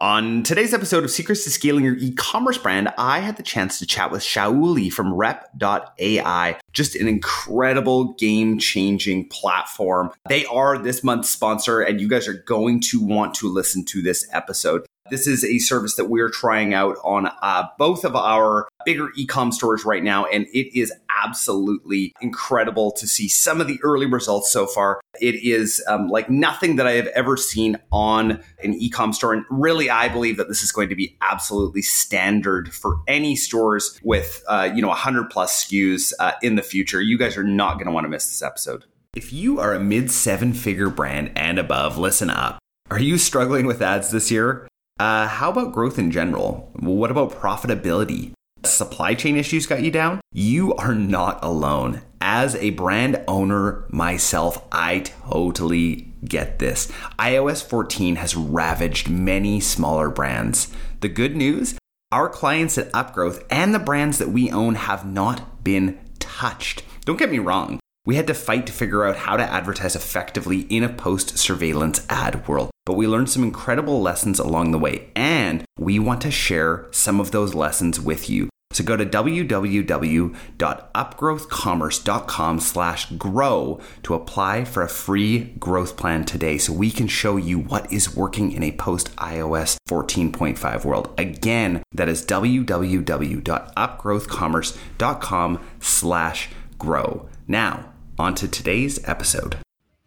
On today's episode of Secrets to Scaling Your E-commerce Brand, I had the chance to chat with Shauli from Rep.ai. Just an incredible game-changing platform. They are this month's sponsor, and you guys are going to want to listen to this episode. This is a service that we're trying out on uh, both of our bigger e-com stores right now, and it is absolutely incredible to see some of the early results so far. It is um, like nothing that I have ever seen on an e-com store, and really, I believe that this is going to be absolutely standard for any stores with uh, you know 100 plus SKUs uh, in the future. You guys are not going to want to miss this episode. If you are a mid seven figure brand and above, listen up. Are you struggling with ads this year? Uh, how about growth in general? What about profitability? Supply chain issues got you down? You are not alone. As a brand owner myself, I totally get this. iOS 14 has ravaged many smaller brands. The good news our clients at Upgrowth and the brands that we own have not been touched. Don't get me wrong, we had to fight to figure out how to advertise effectively in a post surveillance ad world. But we learned some incredible lessons along the way, and we want to share some of those lessons with you. So go to www.upgrowthcommerce.com slash grow to apply for a free growth plan today so we can show you what is working in a post iOS 14.5 world. Again, that is www.upgrowthcommerce.com slash grow. Now, on to today's episode.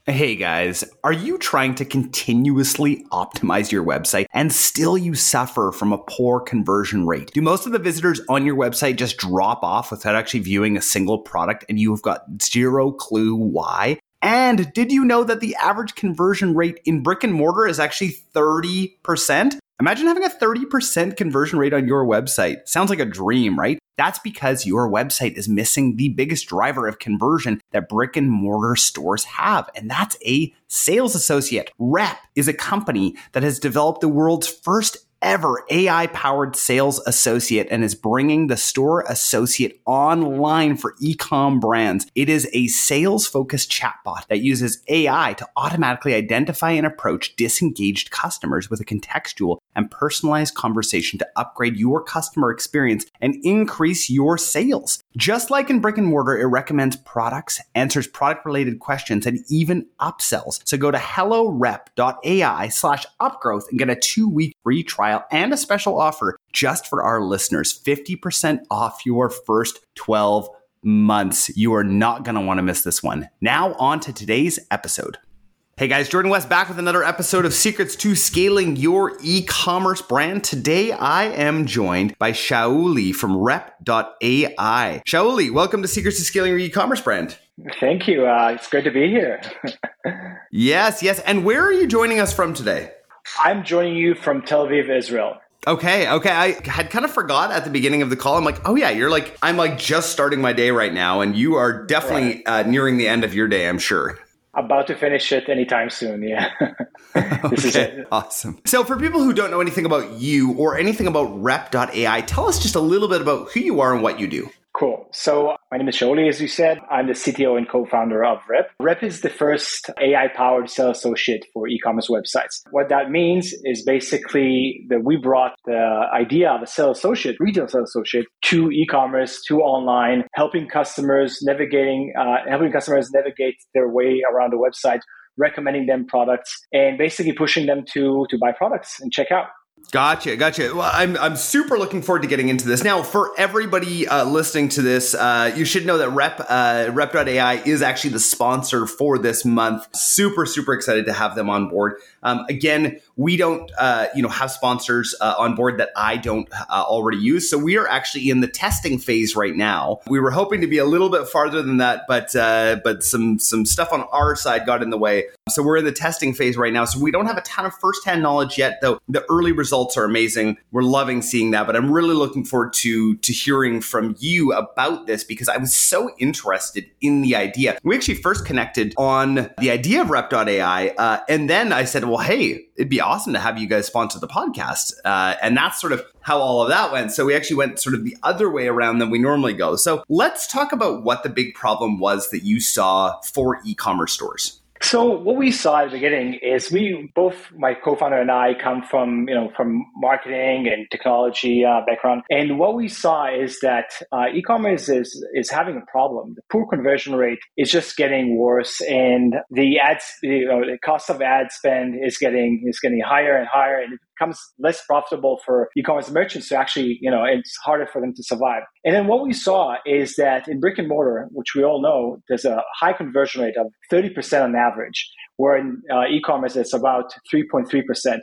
Hey guys, are you trying to continuously optimize your website and still you suffer from a poor conversion rate? Do most of the visitors on your website just drop off without actually viewing a single product and you've got zero clue why? And did you know that the average conversion rate in brick and mortar is actually 30%? Imagine having a 30% conversion rate on your website. Sounds like a dream, right? That's because your website is missing the biggest driver of conversion that brick and mortar stores have, and that's a sales associate. Rep is a company that has developed the world's first ever AI powered sales associate and is bringing the store associate online for ecom brands. It is a sales focused chatbot that uses AI to automatically identify and approach disengaged customers with a contextual and personalized conversation to upgrade your customer experience and increase your sales. Just like in brick and mortar, it recommends products, answers product related questions, and even upsells. So go to hellorep.ai slash upgrowth and get a two week free trial and a special offer just for our listeners 50% off your first 12 months. You are not going to want to miss this one. Now, on to today's episode. Hey guys, Jordan West back with another episode of Secrets to Scaling Your E-commerce Brand. Today I am joined by Shauli from Rep.ai. Shauli, welcome to Secrets to Scaling Your E-commerce Brand. Thank you. Uh, it's great to be here. yes, yes. And where are you joining us from today? I'm joining you from Tel Aviv, Israel. Okay, okay. I had kind of forgot at the beginning of the call. I'm like, oh yeah, you're like, I'm like just starting my day right now, and you are definitely right. uh, nearing the end of your day, I'm sure about to finish it anytime soon. Yeah. okay, awesome. So, for people who don't know anything about you or anything about rep.ai, tell us just a little bit about who you are and what you do. Cool. So my name is Shauli, as you said. I'm the CTO and co-founder of Rep. Rep is the first AI-powered sales associate for e-commerce websites. What that means is basically that we brought the idea of a sales associate, retail sales associate, to e-commerce, to online, helping customers navigating, uh, helping customers navigate their way around the website, recommending them products, and basically pushing them to to buy products and check out. Gotcha, gotcha. Well, I'm I'm super looking forward to getting into this. Now, for everybody uh, listening to this, uh, you should know that Rep uh, Rep.ai is actually the sponsor for this month. Super, super excited to have them on board. Um, again, we don't uh, you know have sponsors uh, on board that I don't uh, already use, so we are actually in the testing phase right now. We were hoping to be a little bit farther than that, but uh, but some some stuff on our side got in the way. So we're in the testing phase right now. So we don't have a ton of firsthand knowledge yet, though. The early results are amazing. We're loving seeing that, but I'm really looking forward to to hearing from you about this because I was so interested in the idea. We actually first connected on the idea of Rep.ai, uh, and then I said, well, hey, it'd be awesome to have you guys sponsor the podcast. Uh, and that's sort of how all of that went. So we actually went sort of the other way around than we normally go. So let's talk about what the big problem was that you saw for e commerce stores. So what we saw at the beginning is we both my co-founder and I come from you know from marketing and technology uh, background, and what we saw is that uh, e-commerce is is having a problem. The poor conversion rate is just getting worse, and the ads you know the cost of ad spend is getting is getting higher and higher, and becomes less profitable for e-commerce merchants to actually you know it's harder for them to survive. And then what we saw is that in brick and mortar, which we all know, there's a high conversion rate of 30% on average where in uh, e-commerce it's about 3.3%,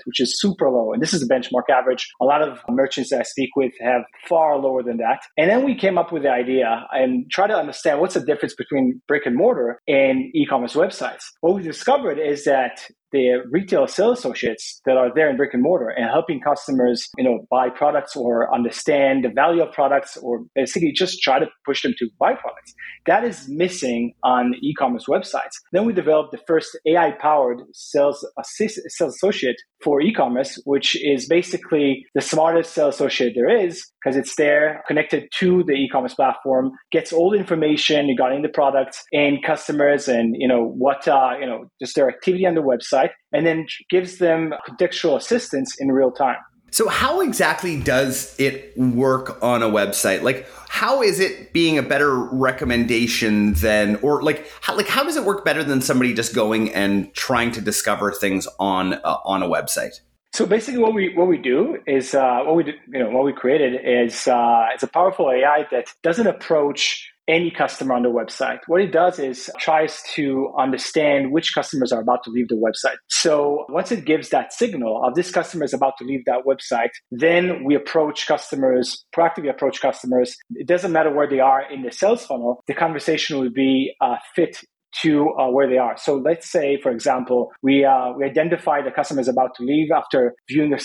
which is super low. And this is the benchmark average. A lot of merchants that I speak with have far lower than that. And then we came up with the idea and try to understand what's the difference between brick and mortar and e-commerce websites. What we discovered is that the retail sales associates that are there in brick and mortar and helping customers, you know, buy products or understand the value of products or basically just try to push them to buy products. That is missing on e-commerce websites. Then we developed the first AI powered sales assist, sales associate for e-commerce, which is basically the smartest sales associate there is because it's there connected to the e-commerce platform, gets all the information regarding the products and customers and, you know, what, uh, you know, just their activity on the website and then gives them contextual assistance in real time. So, how exactly does it work on a website? Like, how is it being a better recommendation than, or like, how, like how does it work better than somebody just going and trying to discover things on uh, on a website? So basically, what we what we do is uh, what we do, you know what we created is uh, it's a powerful AI that doesn't approach any customer on the website. What it does is tries to understand which customers are about to leave the website. So once it gives that signal of this customer is about to leave that website, then we approach customers, proactively approach customers. It doesn't matter where they are in the sales funnel. The conversation will be uh, fit to uh, where they are. So let's say, for example, we uh, we identify the customer is about to leave after viewing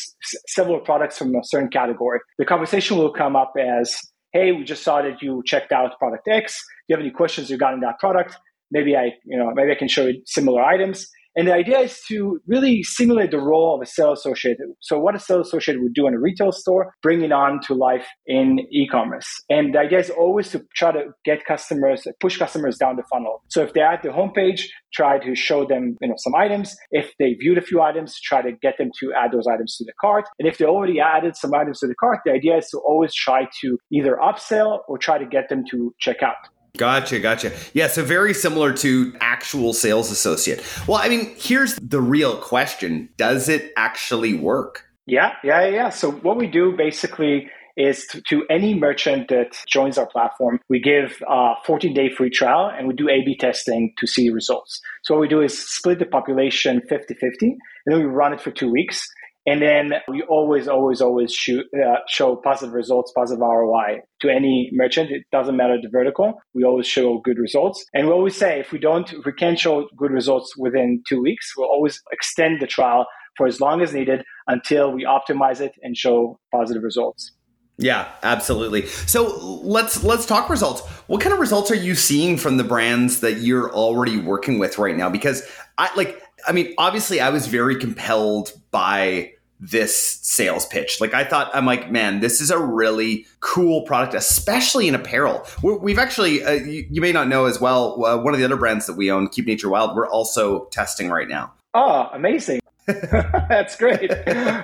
several products from a certain category. The conversation will come up as, hey, we just saw that you checked out product X. Do you have any questions regarding that product? Maybe I, you know, maybe I can show you similar items. And the idea is to really simulate the role of a sales associate. So what a sales associate would do in a retail store, bring it on to life in e-commerce. And the idea is always to try to get customers, push customers down the funnel. So if they're at the homepage, try to show them, you know, some items. If they viewed a few items, try to get them to add those items to the cart. And if they already added some items to the cart, the idea is to always try to either upsell or try to get them to check out. Gotcha, gotcha. Yeah, so very similar to actual sales associate. Well, I mean, here's the real question Does it actually work? Yeah, yeah, yeah. So, what we do basically is to, to any merchant that joins our platform, we give a 14 day free trial and we do A B testing to see results. So, what we do is split the population 50 50, and then we run it for two weeks. And then we always, always, always shoot, uh, show positive results, positive ROI to any merchant. It doesn't matter the vertical. We always show good results. And we always say if we don't, if we can't show good results within two weeks, we'll always extend the trial for as long as needed until we optimize it and show positive results. Yeah, absolutely. So let's let's talk results. What kind of results are you seeing from the brands that you're already working with right now? Because I like I mean, obviously I was very compelled by this sales pitch. Like I thought, I'm like, man, this is a really cool product, especially in apparel. we have actually, uh, you, you, may not know as well, uh, one of the other brands that we own, Keep Nature Wild, we're also testing right now. Oh, amazing. That's great.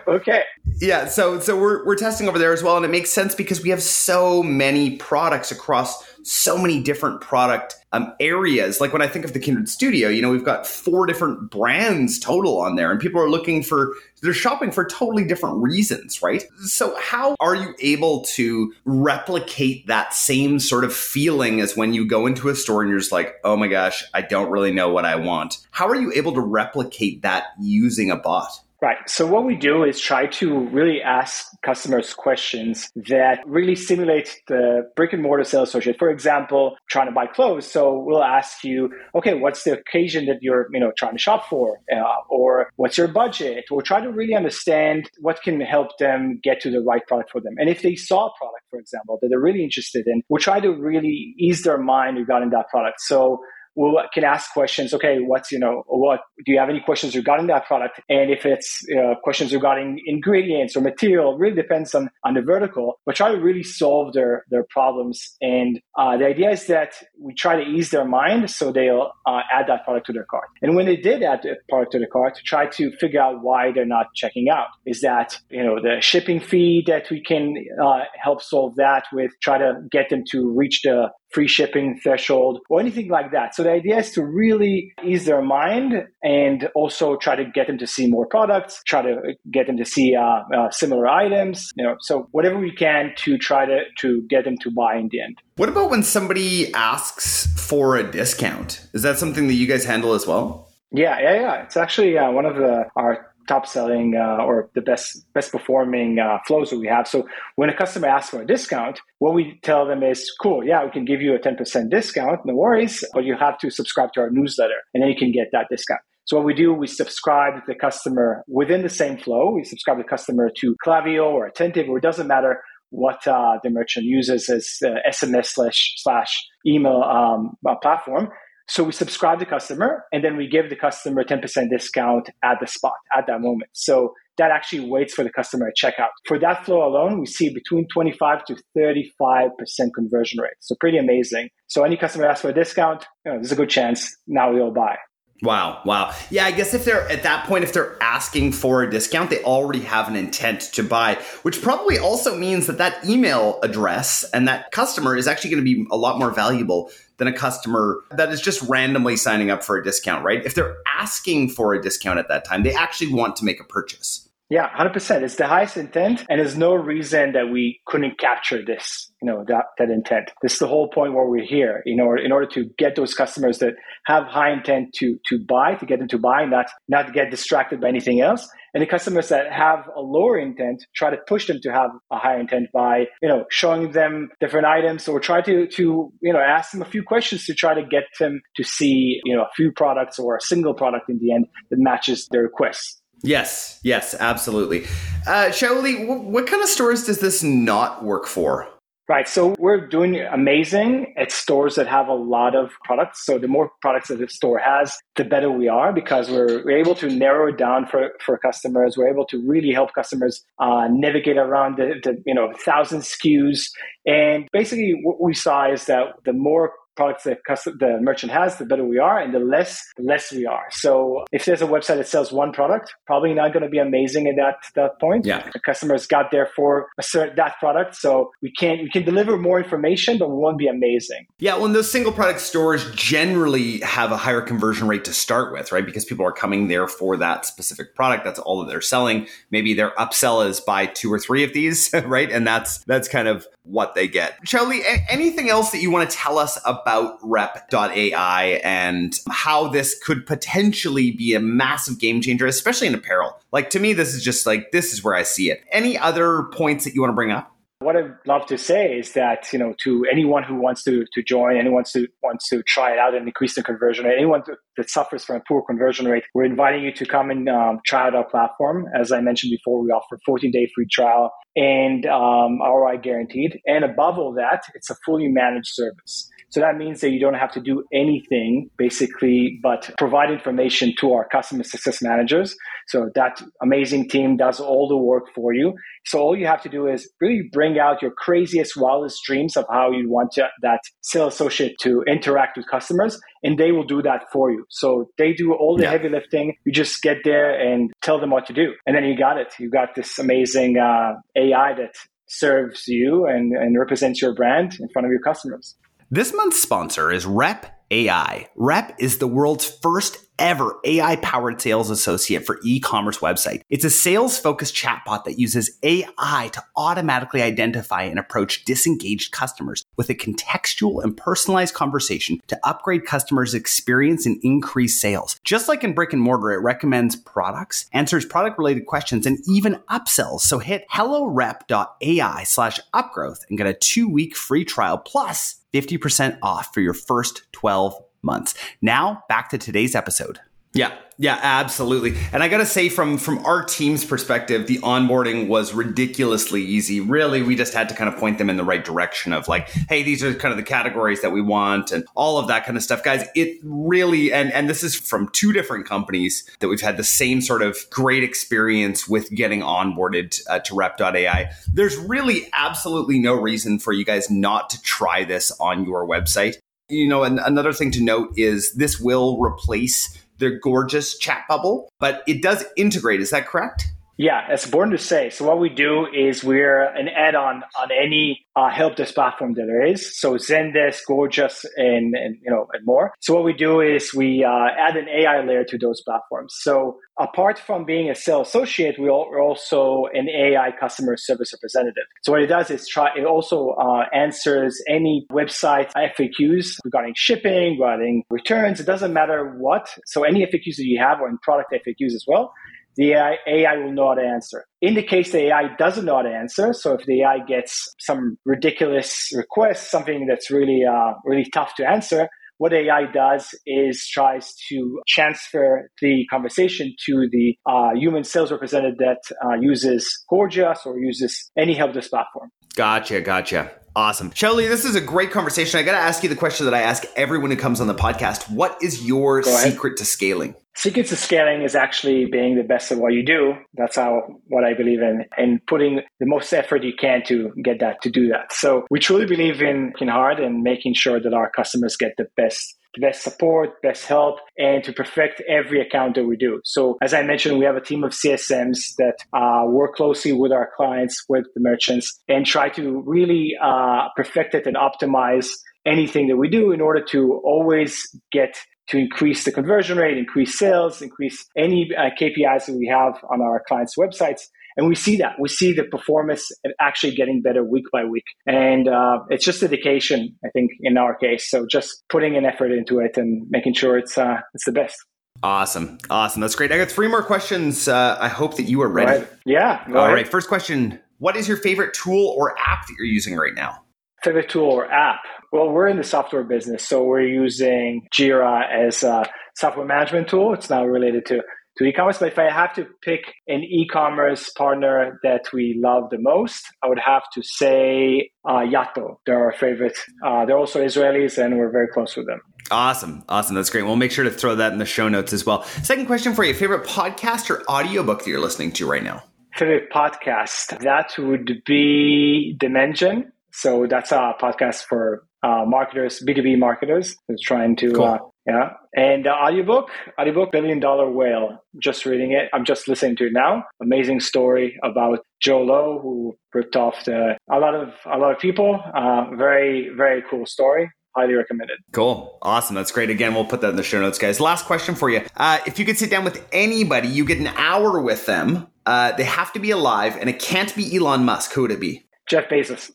okay. Yeah, so so we're we're testing over there as well and it makes sense because we have so many products across so many different product um, areas. Like when I think of the Kindred Studio, you know, we've got four different brands total on there, and people are looking for, they're shopping for totally different reasons, right? So, how are you able to replicate that same sort of feeling as when you go into a store and you're just like, oh my gosh, I don't really know what I want? How are you able to replicate that using a bot? Right. So what we do is try to really ask customers questions that really simulate the brick and mortar sales associate. For example, trying to buy clothes. So we'll ask you, okay, what's the occasion that you're, you know, trying to shop for, uh, or what's your budget? We'll try to really understand what can help them get to the right product for them. And if they saw a product, for example, that they're really interested in, we'll try to really ease their mind regarding that product. So we can ask questions. Okay, what's you know what do you have any questions regarding that product? And if it's uh, questions regarding ingredients or material, really depends on on the vertical. But try to really solve their their problems. And uh, the idea is that we try to ease their mind so they'll uh, add that product to their cart. And when they did add the product to the cart, to try to figure out why they're not checking out. Is that you know the shipping fee that we can uh, help solve that with? Try to get them to reach the free shipping threshold or anything like that. So the idea is to really ease their mind and also try to get them to see more products, try to get them to see uh, uh, similar items, you know, so whatever we can to try to, to get them to buy in the end. What about when somebody asks for a discount? Is that something that you guys handle as well? Yeah, yeah, yeah. It's actually uh, one of the our top selling uh, or the best best performing uh, flows that we have. So when a customer asks for a discount, what we tell them is, "Cool, yeah, we can give you a ten percent discount, no worries, but you have to subscribe to our newsletter, and then you can get that discount." So what we do, we subscribe the customer within the same flow. We subscribe the customer to Klaviyo or Attentive, or it doesn't matter what uh, the merchant uses as SMS slash slash email um, platform. So we subscribe the customer and then we give the customer 10% discount at the spot at that moment. So that actually waits for the customer at checkout. For that flow alone, we see between 25 to 35% conversion rate. So pretty amazing. So any customer asks for a discount, you know, there's a good chance now we'll buy. Wow, wow. Yeah, I guess if they're at that point, if they're asking for a discount, they already have an intent to buy, which probably also means that that email address and that customer is actually going to be a lot more valuable than a customer that is just randomly signing up for a discount, right? If they're asking for a discount at that time, they actually want to make a purchase. Yeah, 100%. It's the highest intent, and there's no reason that we couldn't capture this, you know, that, that intent. This is the whole point where we're here, you know, in order to get those customers that have high intent to to buy, to get them to buy, not not get distracted by anything else. And the customers that have a lower intent, try to push them to have a higher intent by, you know, showing them different items or try to to, you know, ask them a few questions to try to get them to see, you know, a few products or a single product in the end that matches their requests. Yes, yes, absolutely. Uh, Shauli, w- what kind of stores does this not work for? Right. So we're doing amazing at stores that have a lot of products. So the more products that the store has, the better we are because we're, we're able to narrow it down for, for customers. We're able to really help customers uh, navigate around the, the, you know, thousand SKUs. And basically what we saw is that the more products that custom, the merchant has, the better we are, and the less, the less we are. So if there's a website that sells one product, probably not going to be amazing at that that point. Yeah, the customers got there for a certain that product, so we can we can deliver more information, but we won't be amazing. Yeah, well, those single product stores generally have a higher conversion rate to start with, right? Because people are coming there for that specific product. That's all that they're selling. Maybe their upsell is buy two or three of these, right? And that's that's kind of what they get. Shauli, anything else that you want to tell us about rep.ai and how this could potentially be a massive game changer, especially in apparel? Like to me, this is just like, this is where I see it. Any other points that you want to bring up? What I'd love to say is that you know to anyone who wants to to join, anyone who wants to try it out and increase the conversion rate, anyone that suffers from a poor conversion rate, we're inviting you to come and um, try out our platform. As I mentioned before, we offer 14 day free trial and um, ROI guaranteed, and above all that, it's a fully managed service. So that means that you don't have to do anything basically but provide information to our customer success managers. So that amazing team does all the work for you. So all you have to do is really bring out your craziest, wildest dreams of how you want to, that sales associate to interact with customers, and they will do that for you. So they do all the yeah. heavy lifting. You just get there and tell them what to do, and then you got it. You got this amazing uh, AI that serves you and, and represents your brand in front of your customers. This month's sponsor is Rep AI. Rep is the world's first ever AI powered sales associate for e commerce website. It's a sales focused chatbot that uses AI to automatically identify and approach disengaged customers with a contextual and personalized conversation to upgrade customers' experience and increase sales. Just like in brick and mortar, it recommends products, answers product related questions, and even upsells. So hit hellorep.ai slash upgrowth and get a two week free trial plus 50% off for your first 12 months. Now, back to today's episode. Yeah, yeah, absolutely. And I got to say from from our team's perspective, the onboarding was ridiculously easy. Really, we just had to kind of point them in the right direction of like, hey, these are kind of the categories that we want and all of that kind of stuff. Guys, it really and and this is from two different companies that we've had the same sort of great experience with getting onboarded uh, to rep.ai. There's really absolutely no reason for you guys not to try this on your website. You know, and another thing to note is this will replace their Gorgias chat bubble, but it does integrate. Is that correct? Yeah, it's important to say. So what we do is we're an add-on on any uh, help desk platform that there is. So Zendesk, Gorgias, and, and you know and more. So what we do is we uh, add an AI layer to those platforms. So apart from being a sales associate, we are also an AI customer service representative. So what it does is try. It also uh, answers any website FAQs regarding shipping, regarding returns. It doesn't matter what. So any FAQs that you have, or in product FAQs as well the AI, AI, will not answer. In the case the AI doesn't know how to answer, so if the AI gets some ridiculous request, something that's really uh, really tough to answer, what AI does is tries to transfer the conversation to the uh, human sales representative that uh, uses Gorgias or uses any help desk platform. Gotcha, gotcha. Awesome. Shelly, this is a great conversation. I got to ask you the question that I ask everyone who comes on the podcast. What is your secret to scaling? Secret to scaling is actually being the best at what you do. That's how what I believe in and putting the most effort you can to get that to do that. So we truly believe in working hard and making sure that our customers get the best best support, best help, and to perfect every account that we do. So, as I mentioned, we have a team of CSMs that uh, work closely with our clients, with the merchants, and try to really uh, perfect it and optimize anything that we do in order to always get to increase the conversion rate, increase sales, increase any uh, KPIs that we have on our clients' websites. And we see that. We see the performance actually getting better week by week. And uh, it's just dedication, I think, in our case. So just putting an effort into it and making sure it's, uh, it's the best. Awesome. Awesome. That's great. I got three more questions. Uh, I hope that you are ready. Right. Yeah. All right. First question What is your favorite tool or app that you're using right now? Favorite tool or app? Well, we're in the software business, so we're using Jira as a software management tool. It's not related to to e-commerce. But if I have to pick an e-commerce partner that we love the most, I would have to say uh, Yotpo. They're our favorite. Uh, they're also Israelis, and we're very close with them. Awesome. Awesome. That's great. We'll make sure to throw that in the show notes as well. Second question for you favorite podcast or audiobook that you're listening to right now? Favorite podcast? That would be Dimension. So that's a podcast for uh, marketers, B2B marketers who's trying to, cool. uh, yeah. And uh, audiobook, audiobook, Billion Dollar Whale. Just reading it. I'm just listening to it now. Amazing story about Jho Low, who ripped off the, a lot of, a lot of people. Uh, very, very cool story highly recommended. Cool. Awesome. That's great. Again, we'll put that in the show notes, guys. Last question for you. Uh, if you could sit down with anybody, you get an hour with them. Uh, they have to be alive, and it can't be Elon Musk. Who would it be? Jeff Bezos.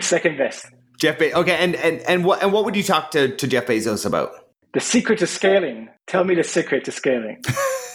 Second best. Jeff Bezos. Okay, and and and what and what would you talk to to Jeff Bezos about? The secret to scaling. Tell me the secret to scaling.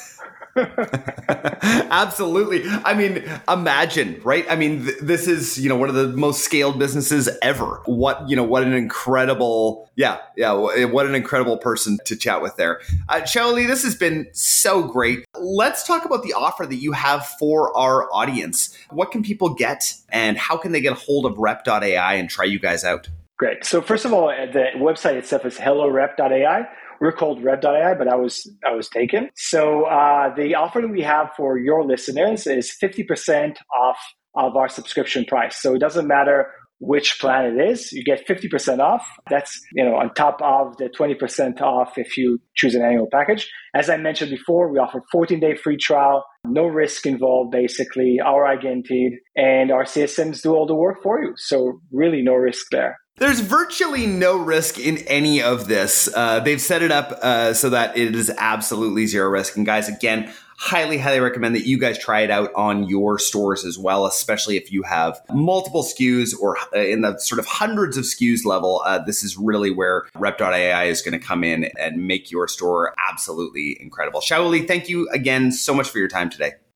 Absolutely. I mean, imagine, right? I mean, th- this is, you know, one of the most scaled businesses ever. What, you know, what an incredible, yeah, yeah, what an incredible person to chat with there. Uh, Shauli, this has been so great. Let's talk about the offer that you have for our audience. What can people get and how can they get a hold of rep.ai and try you guys out? Great. So first of all, the website itself is hellorep.ai we're called Rep.ai, but I was I was taken. So uh, the offer that we have for your listeners is 50% off of our subscription price. So it doesn't matter which plan it is, you get 50% off. That's, you know, on top of the 20% off if you choose an annual package. As I mentioned before, we offer 14 day free trial, no risk involved, basically, our guaranteed, and our CSMs do all the work for you. So really no risk there. There's virtually no risk in any of this. Uh, they've set it up uh, so that it is absolutely zero risk. And guys, again, highly, highly recommend that you guys try it out on your stores as well, especially if you have multiple SKUs or uh, in the sort of hundreds of SKUs level. Uh, this is really where Rep.ai is going to come in and make your store absolutely incredible. Shauli, thank you again so much for your time today.